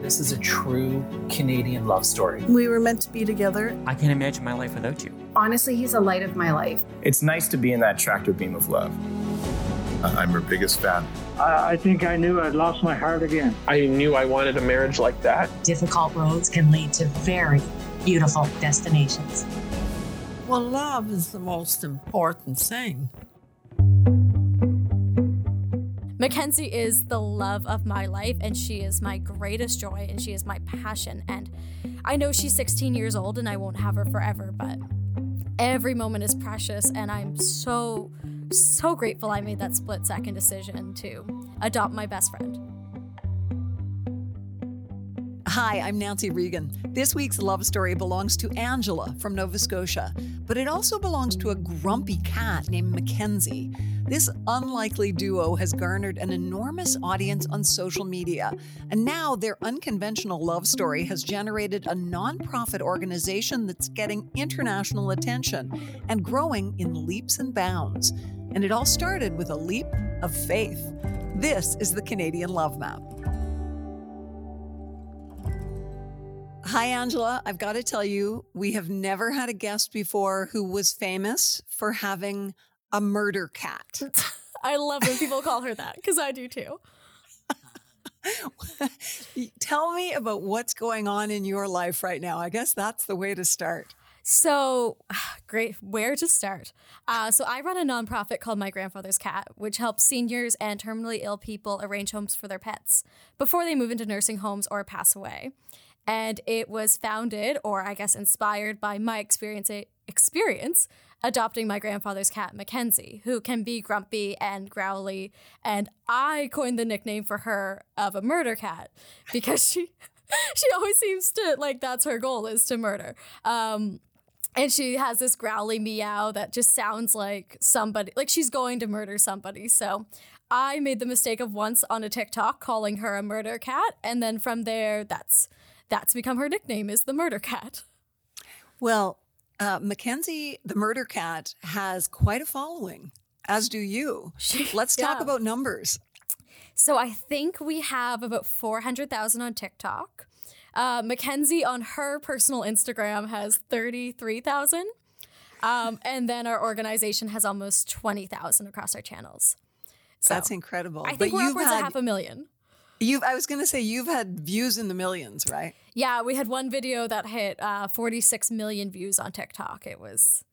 This is a true Canadian love story. We were meant to be together. I can't imagine my life without you. Honestly, he's the light of my life. It's nice to be in that tractor beam of love. I'm her biggest fan. I, I think I knew I'd lost my heart again. I knew I wanted a marriage like that. Difficult roads can lead to very beautiful destinations. Well, love is the most important thing. Mackenzie is the love of my life, and she is my greatest joy, and she is my passion. And I know she's 16 years old, and I won't have her forever, but every moment is precious, and I'm so, so grateful I made that split second decision to adopt my best friend. Hi, I'm Nancy Regan. This week's love story belongs to Angela from Nova Scotia, but it also belongs to a grumpy cat named Mackenzie. This unlikely duo has garnered an enormous audience on social media, and now their unconventional love story has generated a nonprofit organization that's getting international attention and growing in leaps and bounds. And it all started with a leap of faith. This is the Canadian Love Map. Hi, Angela. I've got to tell you, we have never had a guest before who was famous for having a murder cat. I love when people call her that because I do too. Tell me about what's going on in your life right now. I guess that's the way to start. So, great. Where to start? Uh, so, I run a nonprofit called My Grandfather's Cat, which helps seniors and terminally ill people arrange homes for their pets before they move into nursing homes or pass away and it was founded or i guess inspired by my experience experience adopting my grandfather's cat mackenzie who can be grumpy and growly. And i coined the nickname for her of a murder cat because she she always seems to like that's her goal is to murder. Um and she has this growly meow that just sounds like somebody like she's going to murder somebody. So i made the mistake of once on a tiktok calling her a murder cat. And then from there that's that's become her nickname is the murder cat. Well, uh, Mackenzie, the murder cat, has quite a following, as do you. Let's talk yeah. about numbers. So I think we have about 400,000 on TikTok. Uh, Mackenzie on her personal Instagram has 33,000. Um, and then our organization has almost 20,000 across our channels. So That's incredible. I think but we're upwards had, of half a million. You've I was going to say you've had views in the millions, right? Yeah, we had one video that hit uh, 46 million views on TikTok. It was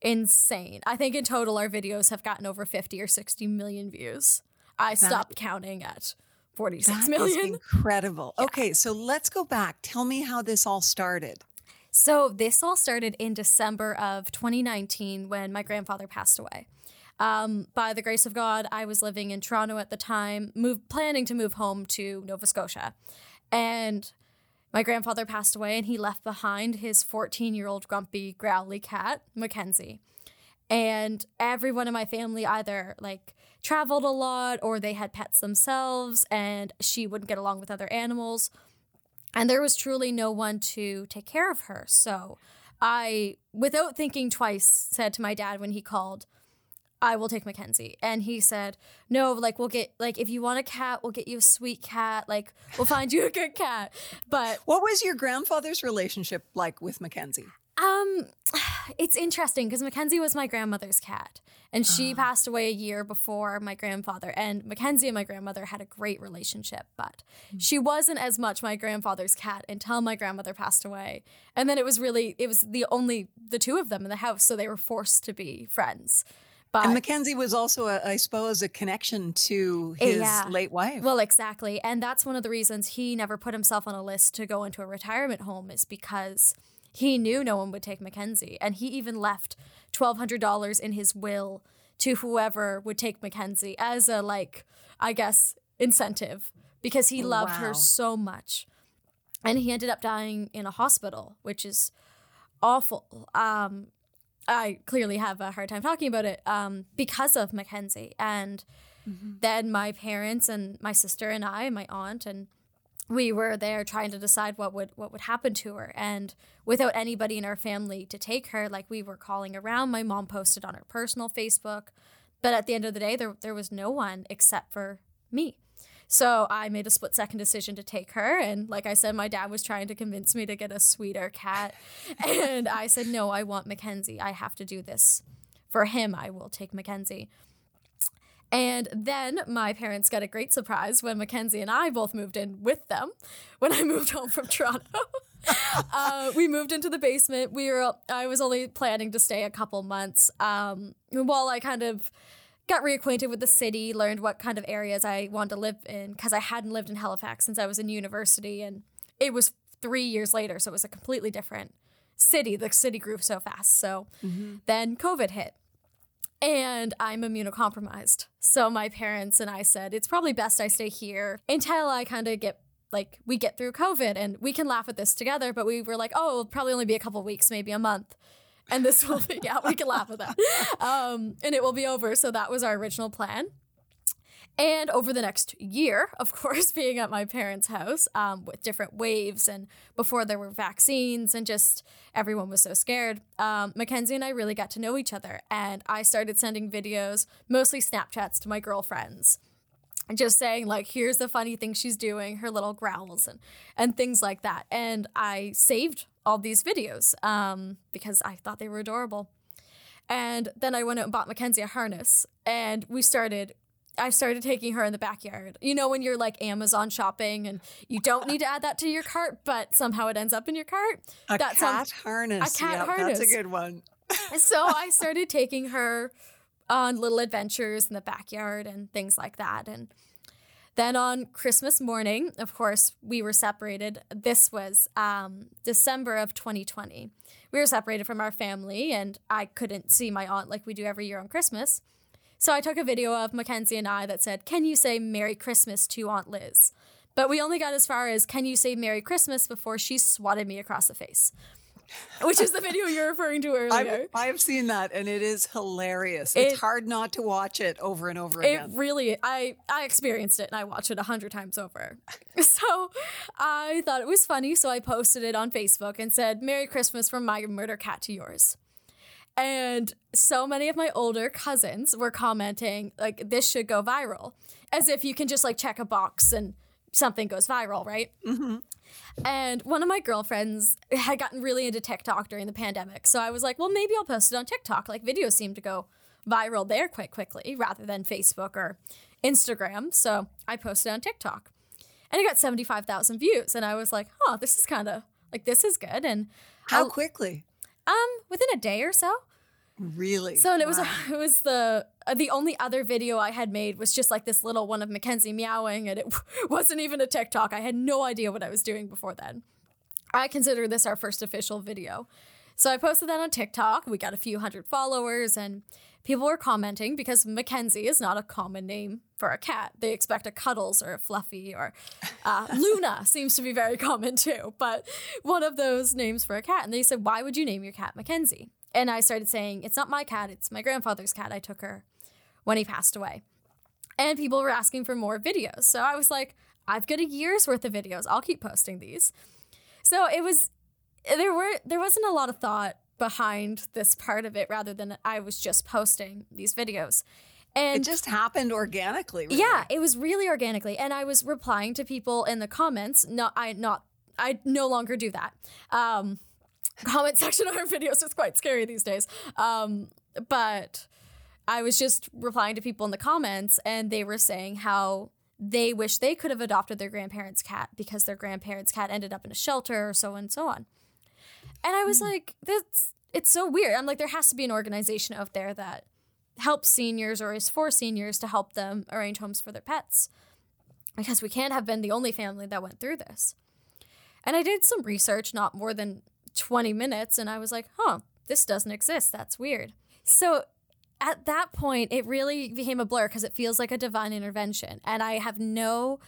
insane. I think in total our videos have gotten over 50 or 60 million views. I that, stopped counting at 46 million. incredible. Yeah. Okay, so let's go back. Tell me how this all started. So, this all started in December of 2019 when my grandfather passed away. Um, by the grace of God, I was living in Toronto at the time, move, planning to move home to Nova Scotia. And my grandfather passed away, and he left behind his 14 year old grumpy, growly cat, Mackenzie. And everyone in my family either like traveled a lot or they had pets themselves, and she wouldn't get along with other animals. And there was truly no one to take care of her. So I, without thinking twice, said to my dad when he called, I will take Mackenzie. And he said, No, like we'll get like if you want a cat, we'll get you a sweet cat. Like we'll find you a good cat. But what was your grandfather's relationship like with Mackenzie? Um, it's interesting because Mackenzie was my grandmother's cat, and she uh. passed away a year before my grandfather. And Mackenzie and my grandmother had a great relationship, but mm-hmm. she wasn't as much my grandfather's cat until my grandmother passed away. And then it was really it was the only the two of them in the house, so they were forced to be friends. But and Mackenzie was also, a, I suppose, a connection to his yeah. late wife. Well, exactly. And that's one of the reasons he never put himself on a list to go into a retirement home is because he knew no one would take Mackenzie. And he even left $1,200 in his will to whoever would take Mackenzie as a, like, I guess, incentive because he loved wow. her so much. and he ended up dying in a hospital, which is awful. Um, I clearly have a hard time talking about it um, because of Mackenzie. And mm-hmm. then my parents and my sister and I, and my aunt, and we were there trying to decide what would what would happen to her. And without anybody in our family to take her, like we were calling around. My mom posted on her personal Facebook, but at the end of the day, there there was no one except for me. So I made a split second decision to take her. And like I said, my dad was trying to convince me to get a sweeter cat. and I said, no, I want Mackenzie. I have to do this. For him, I will take Mackenzie. And then my parents got a great surprise when Mackenzie and I both moved in with them when I moved home from Toronto. uh, we moved into the basement. We were I was only planning to stay a couple months. Um, while I kind of got reacquainted with the city, learned what kind of areas I wanted to live in because I hadn't lived in Halifax since I was in university. And it was three years later, so it was a completely different city. The city grew so fast. So mm-hmm. then COVID hit. And I'm immunocompromised. So my parents and I said, it's probably best I stay here until I kind of get like we get through COVID and we can laugh at this together. But we were like, oh, it'll probably only be a couple weeks, maybe a month and this will be yeah we can laugh at that. Um, and it will be over. So that was our original plan. And over the next year, of course, being at my parents' house um, with different waves, and before there were vaccines, and just everyone was so scared, um, Mackenzie and I really got to know each other. And I started sending videos, mostly Snapchats, to my girlfriends just saying like here's the funny thing she's doing her little growls and and things like that. And i saved all these videos um, because i thought they were adorable. And then i went out and bought mackenzie a harness and we started i started taking her in the backyard. You know when you're like amazon shopping and you don't need to add that to your cart but somehow it ends up in your cart? A that cat sounds, harness. A cat yep, harness that's a good one. So i started taking her on little adventures in the backyard and things like that. And then on Christmas morning, of course, we were separated. This was um, December of 2020. We were separated from our family, and I couldn't see my aunt like we do every year on Christmas. So I took a video of Mackenzie and I that said, Can you say Merry Christmas to Aunt Liz? But we only got as far as, Can you say Merry Christmas before she swatted me across the face which is the video you're referring to earlier. I've, I've seen that and it is hilarious. It, it's hard not to watch it over and over again. It really, I, I experienced it and I watched it a hundred times over. so I thought it was funny. So I posted it on Facebook and said, Merry Christmas from my murder cat to yours. And so many of my older cousins were commenting, like, this should go viral, as if you can just like check a box and something goes viral, right? Mm-hmm. And one of my girlfriends had gotten really into TikTok during the pandemic. So I was like, well, maybe I'll post it on TikTok. Like videos seem to go viral there quite quickly rather than Facebook or Instagram. So I posted on TikTok. And it got 75,000 views. And I was like, oh, this is kind of like, this is good. And how I, quickly? Um, within a day or so. Really? So and it was it was the uh, the only other video I had made was just like this little one of Mackenzie meowing, and it wasn't even a TikTok. I had no idea what I was doing before then. I consider this our first official video. So I posted that on TikTok. We got a few hundred followers, and people were commenting because Mackenzie is not a common name for a cat. They expect a Cuddles or a Fluffy or uh, Luna seems to be very common too, but one of those names for a cat. And they said, Why would you name your cat Mackenzie? And I started saying, It's not my cat, it's my grandfather's cat. I took her when he passed away. And people were asking for more videos. So I was like, I've got a year's worth of videos. I'll keep posting these. So it was there were there wasn't a lot of thought behind this part of it rather than I was just posting these videos. And it just happened organically. Really. Yeah, it was really organically. And I was replying to people in the comments. Not I not I no longer do that. Um, comment section on our videos is quite scary these days. Um, but I was just replying to people in the comments, and they were saying how they wish they could have adopted their grandparents' cat because their grandparents' cat ended up in a shelter or so and so on. And I was mm. like, that's it's so weird. I'm like, there has to be an organization out there that helps seniors or is for seniors to help them arrange homes for their pets. Because we can't have been the only family that went through this. And I did some research, not more than 20 minutes and I was like, huh, this doesn't exist. That's weird. So at that point, it really became a blur because it feels like a divine intervention. And I have no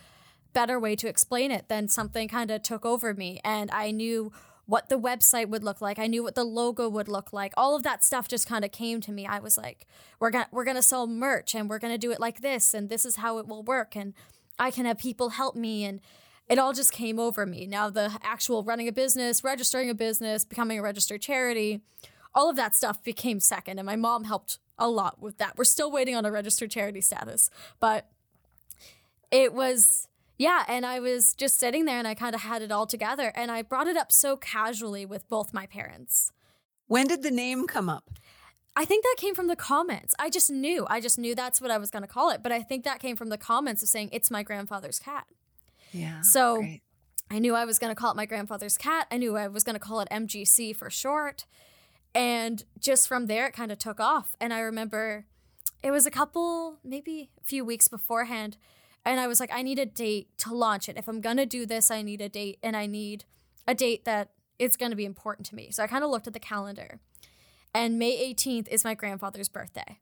better way to explain it than something kind of took over me and I knew what the website would look like. I knew what the logo would look like. All of that stuff just kind of came to me. I was like, we're going we're going to sell merch and we're going to do it like this and this is how it will work and I can have people help me and it all just came over me. Now the actual running a business, registering a business, becoming a registered charity, all of that stuff became second and my mom helped a lot with that. We're still waiting on a registered charity status, but it was yeah, and I was just sitting there and I kind of had it all together and I brought it up so casually with both my parents. When did the name come up? I think that came from the comments. I just knew. I just knew that's what I was going to call it, but I think that came from the comments of saying it's my grandfather's cat. Yeah. So great. I knew I was going to call it my grandfather's cat. I knew I was going to call it MGC for short. And just from there, it kind of took off. And I remember it was a couple, maybe a few weeks beforehand. And I was like, I need a date to launch it. If I'm going to do this, I need a date and I need a date that is going to be important to me. So I kind of looked at the calendar. And May 18th is my grandfather's birthday.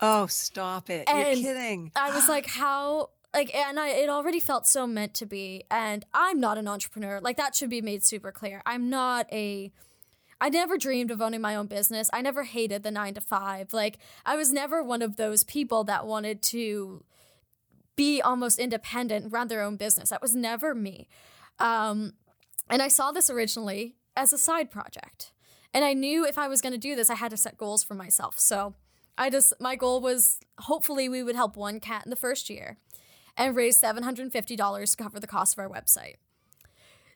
Oh, stop it. And You're kidding. I was like, how like and I it already felt so meant to be. And I'm not an entrepreneur. Like that should be made super clear. I'm not a I never dreamed of owning my own business. I never hated the 9 to 5. Like I was never one of those people that wanted to be almost independent, run their own business. That was never me. Um, and I saw this originally as a side project. And I knew if I was going to do this, I had to set goals for myself. So I just, my goal was hopefully we would help one cat in the first year and raised $750 to cover the cost of our website.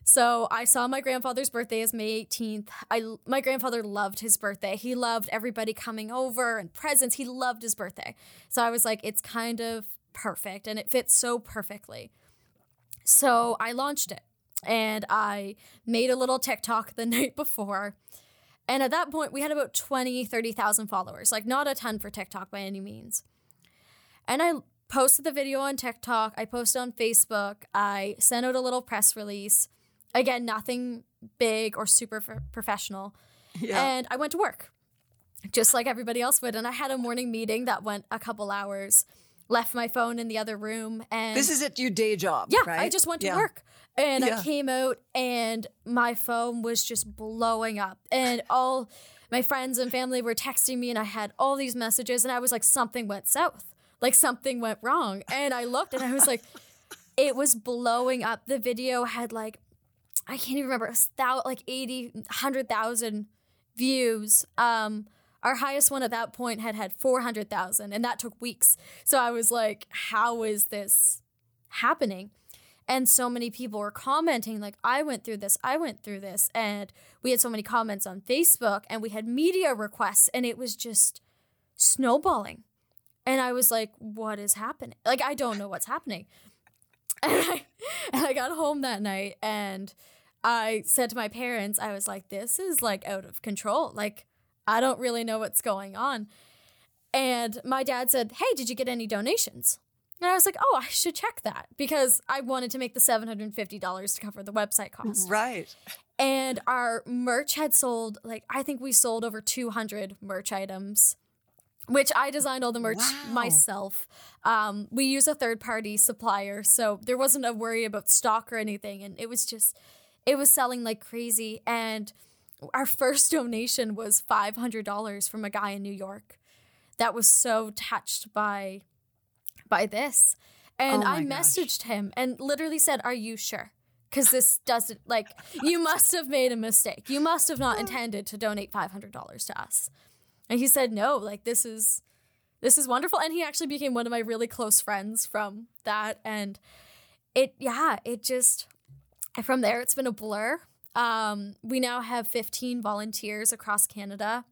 So I saw my grandfather's birthday is May 18th. I my grandfather loved his birthday. He loved everybody coming over and presents. He loved his birthday. So I was like, it's kind of perfect and it fits so perfectly. So I launched it and I made a little TikTok the night before. And at that point, we had about 20, 30,000 followers, like not a ton for TikTok by any means. And I posted the video on TikTok, I posted on Facebook, I sent out a little press release. Again, nothing big or super f- professional. Yeah. And I went to work just like everybody else would. And I had a morning meeting that went a couple hours left my phone in the other room and This is at your day job, yeah right? i just went to Yeah. work and Yeah. i came out and my phone was just blowing up and all my friends and family were texting me and i had all these messages and i was like something went south like something went wrong and i looked and i was like it was blowing up the video had like i can't even remember it was thou- like 80 100000 views um our highest one at that point had had 400,000 and that took weeks. So I was like, how is this happening? And so many people were commenting, like, I went through this, I went through this. And we had so many comments on Facebook and we had media requests and it was just snowballing. And I was like, what is happening? Like, I don't know what's happening. And I, and I got home that night and I said to my parents, I was like, this is like out of control. Like, I don't really know what's going on. And my dad said, Hey, did you get any donations? And I was like, Oh, I should check that because I wanted to make the $750 to cover the website cost. Right. And our merch had sold, like, I think we sold over 200 merch items, which I designed all the merch Wow. myself. Um, we use a third party supplier, so there wasn't a worry about stock or anything. And it was just, it was selling like crazy. And our first donation was $500 from a guy in New York that was so touched by by this and Oh i my gosh. messaged him and literally said are you sure because this doesn't like you must have made a mistake you must have not intended to donate $500 to us and he said no like this is this is wonderful and he actually became one of my really close friends from that and it yeah it just from there it's been a blur um, we now have 15 volunteers across Canada.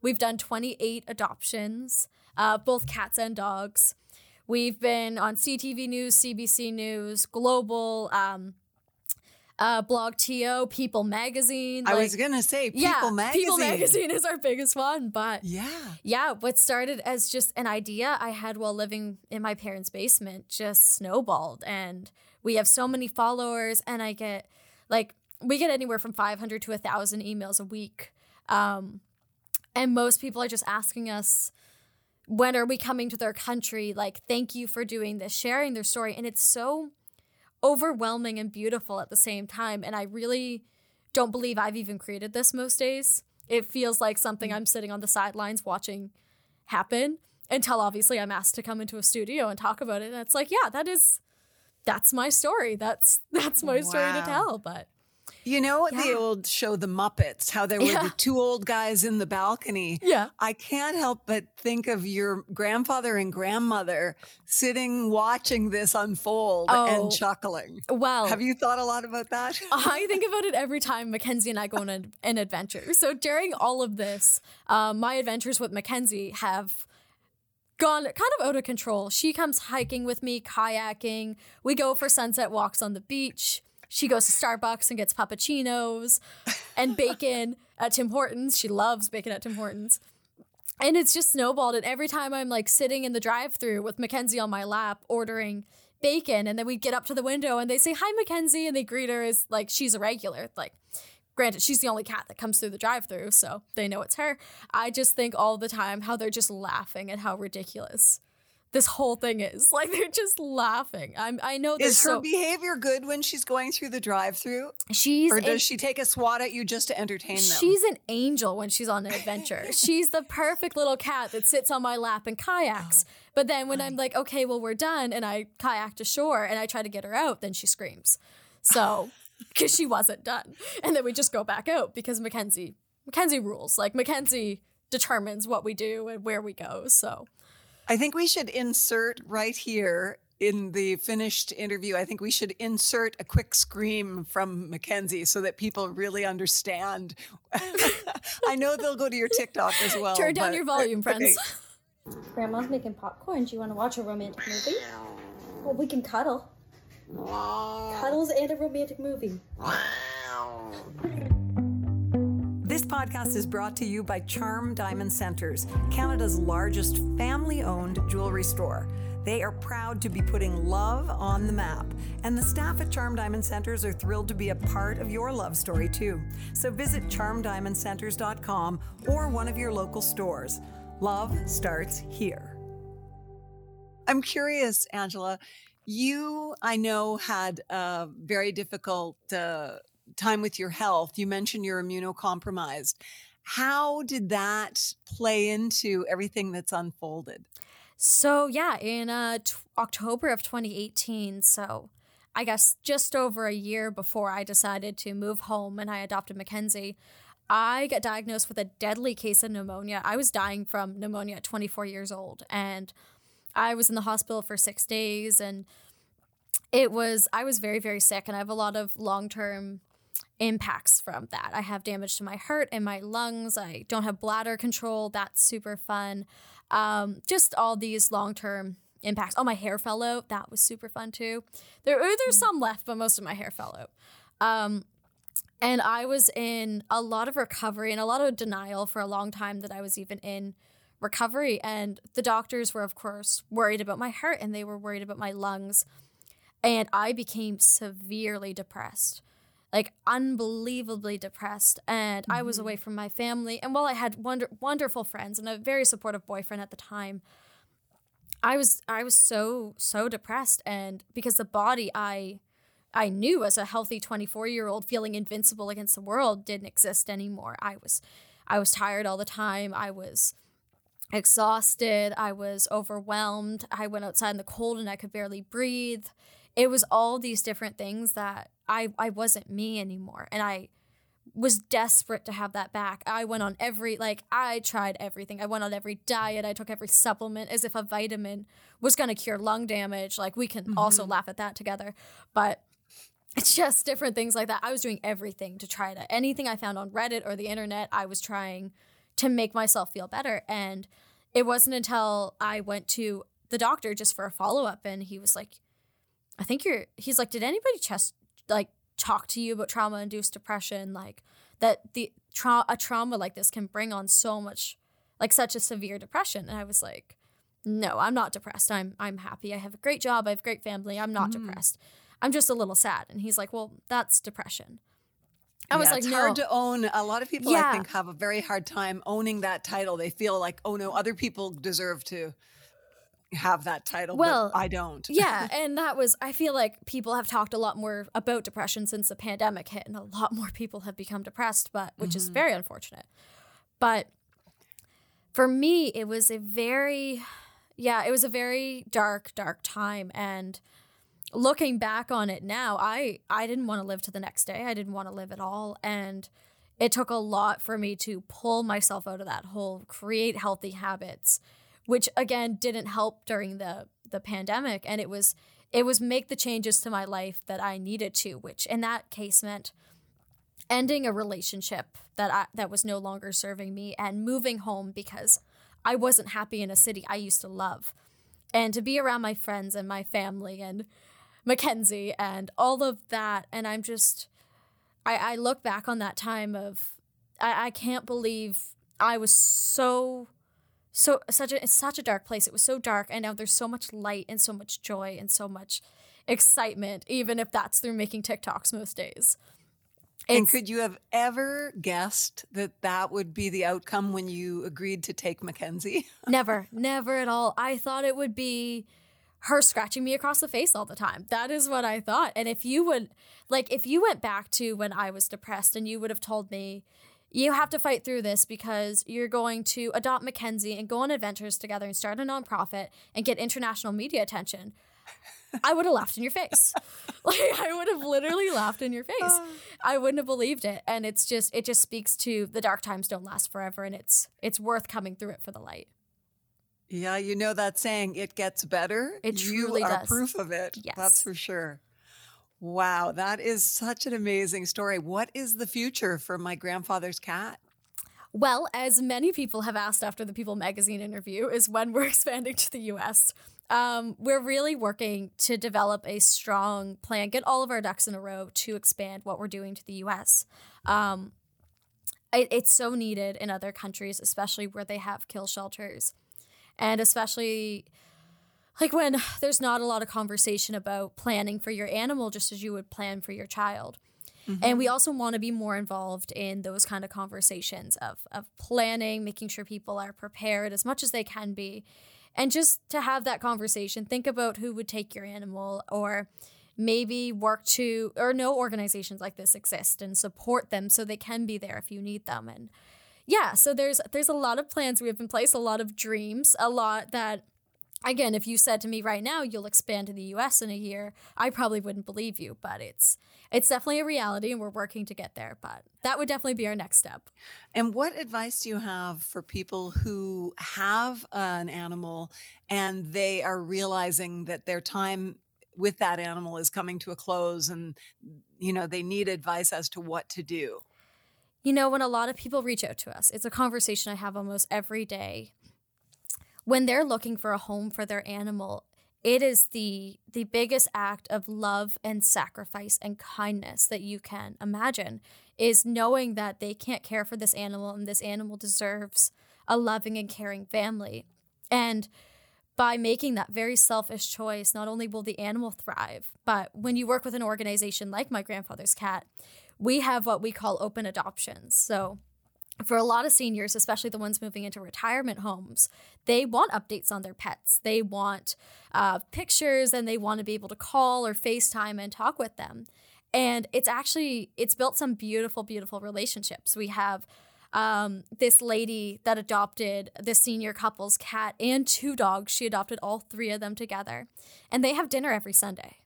We've done 28 adoptions, uh, both cats and dogs. We've been on CTV News, CBC News, Global, um, uh, blogTO, People Magazine. I was going to say People yeah, Magazine. People Magazine is our biggest one, but Yeah. yeah, what started as just an idea I had while living in my parents' basement just snowballed. And we have so many followers, and I get like, we get anywhere from 500 to 1,000 emails a week. Um, and most people are just asking us, when are we coming to their country? Like, thank you for doing this, sharing their story. And it's so overwhelming and beautiful at the same time. And I really don't believe I've even created this most days. It feels like something mm-hmm. I'm sitting on the sidelines watching happen until obviously I'm asked to come into a studio and talk about it. And it's like, yeah, that is that's my story. That's that's my story to tell. But You know Yeah. the old show The Muppets, how there were Yeah. the two old guys in the balcony. yeah. I can't help but think of your grandfather and grandmother sitting watching this unfold Oh. and chuckling. Well, Have you thought a lot about that? I think about it every time Mackenzie and I go on an, an adventure. So during all of this, um, my adventures with Mackenzie have gone kind of out of control. She comes hiking with me, kayaking. We go for sunset walks on the beach. She goes to Starbucks and gets puppuccinos and bacon at Tim Hortons. She loves bacon at Tim Hortons. And it's just snowballed. And every time I'm like sitting in the drive through with Mackenzie on my lap ordering bacon, and then we get up to the window and they say, Hi, Mackenzie. And they greet her as like she's a regular. Like, granted, she's the only cat that comes through the drive through, so they know it's her. I just think all the time how they're just laughing at how ridiculous this whole thing is. Like, they're just laughing. I'm, I know Is her so. behavior good when she's going through the drive-through, she's or an- does she take a swat at you just to entertain them? She's an angel when she's on an adventure. she's the perfect little cat that sits on my lap and kayaks. Oh, but then when I'm like, okay, well, we're done, and I kayak to shore and I try to get her out, then she screams. So, because she wasn't done. And then we just go back out because Mackenzie, Mackenzie rules. Like, Mackenzie determines what we do and where we go. So, I think we should insert right here in the finished interview. I think we should insert a quick scream from Mackenzie so that people really understand. I know they'll go to your TikTok as well. turn down but- your volume, friends. Okay. Grandma's making popcorn. Do you want to watch a romantic movie? Well, we can cuddle. Cuddles and a romantic movie. This podcast is brought to you by Charm Diamond Centres, Canada's largest family owned jewelry store. They are proud to be putting love on the map, and the staff at Charm Diamond Centres are thrilled to be a part of your love story too. So visit charmdiamondcentres.com or one of your local stores. Love starts here. I'm curious, Angela. You, I know, had a very difficult uh, time with your health. You mentioned you're immunocompromised. How did that play into everything that's unfolded? So yeah, in uh, t- October of 2018, so I guess just over a year before I decided to move home and I adopted Mackenzie, I got diagnosed with a deadly case of pneumonia. I was dying from pneumonia at 24 years old, and I was in the hospital for six days, and it was I was very very sick, and I have a lot of long term impacts from that. I have damage to my heart and my lungs. I don't have bladder control. That's super fun. Um, just all these long term impacts. Oh, my hair fell out. That was super fun too. There, there's some left, but most of my hair fell out. Um, and I was in a lot of recovery and a lot of denial for a long time that I was even in recovery. And the doctors were, of course, worried about my heart and they were worried about my lungs. And I became severely depressed like unbelievably depressed and i was away mm-hmm. from my family and while i had wonder- wonderful friends and a very supportive boyfriend at the time i was i was so so depressed and because the body i i knew as a healthy 24 year old feeling invincible against the world didn't exist anymore. I was i was tired all the time. I was exhausted. I was overwhelmed. I went outside in the cold and i could barely breathe. It was all these different things that I I wasn't me anymore and I was desperate to have that back. I went on every like I tried everything. I went on every diet. I took every supplement as if a vitamin was going to cure lung damage. Like we can also mm-hmm. laugh at that together. But it's just different things like that. I was doing everything to try to anything I found on Reddit or the internet, I was trying to make myself feel better and it wasn't until I went to the doctor just for a follow-up and he was like I think you're he's like, did anybody just like talk to you about trauma induced depression? Like that the tra- a trauma like this can bring on so much like such a severe depression. And I was like, no, I'm not depressed. I'm I'm happy. I have a great job. I have a great family. I'm not mm-hmm. depressed. I'm just a little sad. And he's like, well, that's depression. I was like, it's no. hard to own. A lot of people, I think, have a very hard time owning that title. They feel like, oh no, other people deserve to have that title. Well, I don't. yeah, and that was I feel like people have talked a lot more about depression since the pandemic hit, and a lot more people have become depressed, but which mm-hmm. is very unfortunate. But for me, it was a very, yeah, it was a very dark, dark time, and looking back on it now, I I didn't want to live to the next day. I didn't want to live at all, and it took a lot for me to pull myself out of that hole, create healthy habits which again didn't help during the the pandemic. And it was it was make the changes to my life that I needed to which in that case meant ending a relationship that I, that was no longer serving me and moving home because I wasn't happy in a city I used to love. And to be around my friends and my family and Mackenzie and all of that. And I'm just I, I look back on that time of I, I can't believe I was so so such a it's such a dark place. It was so dark, and now there's so much light and so much joy and so much excitement, even if that's through making TikToks most days. It's, and could you have ever guessed that that would be the outcome when you agreed to take Mackenzie? never, never at all. I thought it would be her scratching me across the face all the time. That is what I thought. And if you would, like, if you went back to when I was depressed and you would have told me, you have to fight through this because you're going to adopt Mackenzie and go on adventures together and start a nonprofit and get international media attention. I would have laughed in your face. like I would have literally laughed in your face. Ah. I wouldn't have believed it. And it's just it just speaks to the dark times don't last forever and it's it's worth coming through it for the light. Yeah, you know that saying, it gets better. It truly you are does. proof of it. Yes. That's for sure. Wow, that is such an amazing story. What is the future for my grandfather's cat? Well, as many people have asked after the People magazine interview, is when we're expanding to the US. Um, we're really working to develop a strong plan, get all of our ducks in a row to expand what we're doing to the US. Um, it, it's so needed in other countries, especially where they have kill shelters. And especially like when there's not a lot of conversation about planning for your animal just as you would plan for your child. Mm-hmm. And we also want to be more involved in those kind of conversations of of planning, making sure people are prepared as much as they can be. And just to have that conversation, think about who would take your animal or maybe work to or know organizations like this exist and support them so they can be there if you need them and yeah so there's there's a lot of plans we have in place a lot of dreams a lot that again, if you said to me right now you'll expand to the US in a year, I probably wouldn't believe you, but it's it's definitely a reality and we're working to get there, but that would definitely be our next step. And what advice do you have for people who have an animal and they are realizing that their time with that animal is coming to a close and you know, they need advice as to what to do? You know, when a lot of people reach out to us, it's a conversation I have almost every day when they're looking for a home for their animal, it is the the biggest act of love and sacrifice and kindness that you can imagine is knowing that they can't care for this animal and this animal deserves a loving and caring family. And by making that very selfish choice, not only will the animal thrive, but when you work with an organization like my grandfather's cat, we have what we call open adoptions. So for a lot of seniors, especially the ones moving into retirement homes, they want updates on their pets. They want uh, pictures and they want to be able to call or FaceTime and talk with them. And it's actually it's built some beautiful, beautiful relationships. We have um, this lady that adopted the senior couple's cat and two dogs. She adopted all three of them together, and they have dinner every Sunday.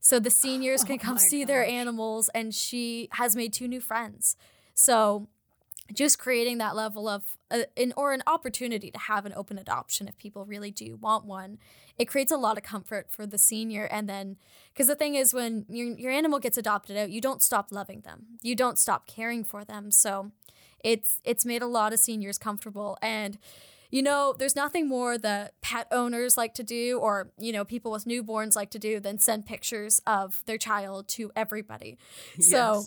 So the seniors can oh come see gosh. their animals, and she has made two new friends. So just creating that level of uh, an or an opportunity to have an open adoption if people really do want one. It creates a lot of comfort for the senior and then because the thing is when your, your animal gets adopted out you don't stop loving them. You don't stop caring for them. So it's it's made a lot of seniors comfortable. And you know there's nothing more that pet owners like to do or you know people with newborns like to do than send pictures of their child to everybody. Yes. so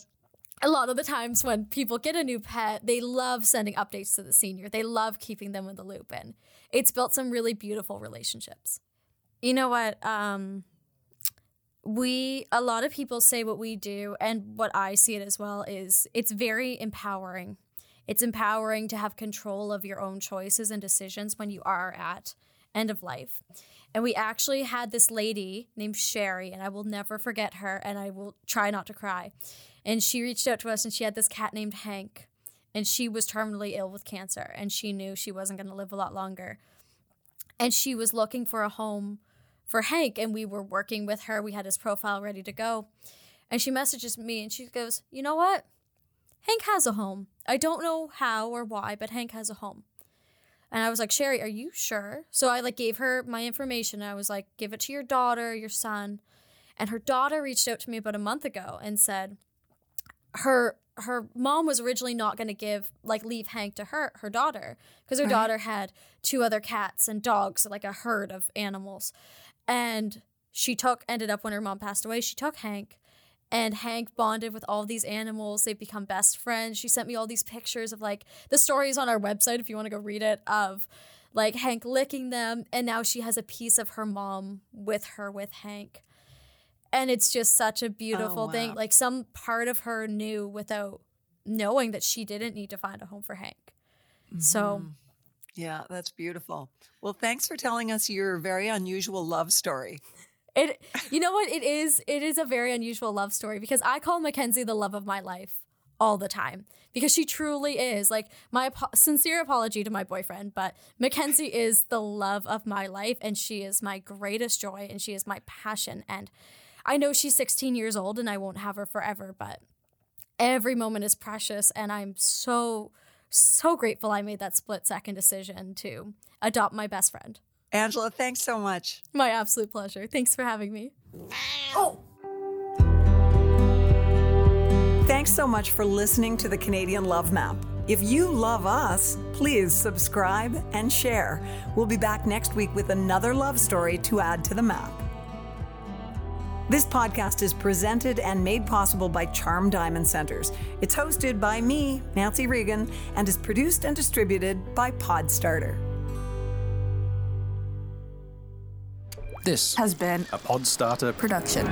a lot of the times when people get a new pet, they love sending updates to the senior. They love keeping them in the loop, and it's built some really beautiful relationships. You know what? Um, we a lot of people say what we do, and what I see it as well is it's very empowering. It's empowering to have control of your own choices and decisions when you are at end of life. And we actually had this lady named Sherry, and I will never forget her, and I will try not to cry. And she reached out to us, and she had this cat named Hank, and she was terminally ill with cancer, and she knew she wasn't going to live a lot longer. And she was looking for a home for Hank, and we were working with her. We had his profile ready to go. And she messages me, and she goes, You know what? Hank has a home. I don't know how or why, but Hank has a home. And I was like, Sherry, are you sure? So I like gave her my information. I was like, give it to your daughter, your son. And her daughter reached out to me about a month ago and said her her mom was originally not going to give like leave Hank to her her daughter because her right. daughter had two other cats and dogs, like a herd of animals. And she took ended up when her mom passed away, she took Hank and Hank bonded with all these animals. They've become best friends. She sent me all these pictures of like the stories on our website if you want to go read it of like Hank licking them and now she has a piece of her mom with her with Hank. And it's just such a beautiful oh, wow. thing. Like some part of her knew without knowing that she didn't need to find a home for Hank. Mm-hmm. So yeah, that's beautiful. Well, thanks for telling us your very unusual love story. It you know what it is it is a very unusual love story because I call Mackenzie the love of my life all the time because she truly is like my ap- sincere apology to my boyfriend but Mackenzie is the love of my life and she is my greatest joy and she is my passion and I know she's 16 years old and I won't have her forever but every moment is precious and I'm so so grateful I made that split second decision to adopt my best friend. Angela, thanks so much. My absolute pleasure. Thanks for having me. Oh. Thanks so much for listening to the Canadian Love Map. If you love us, please subscribe and share. We'll be back next week with another love story to add to the map. This podcast is presented and made possible by Charm Diamond Centres. It's hosted by me, Nancy Regan, and is produced and distributed by Podstarter. This has been a Podstarter production.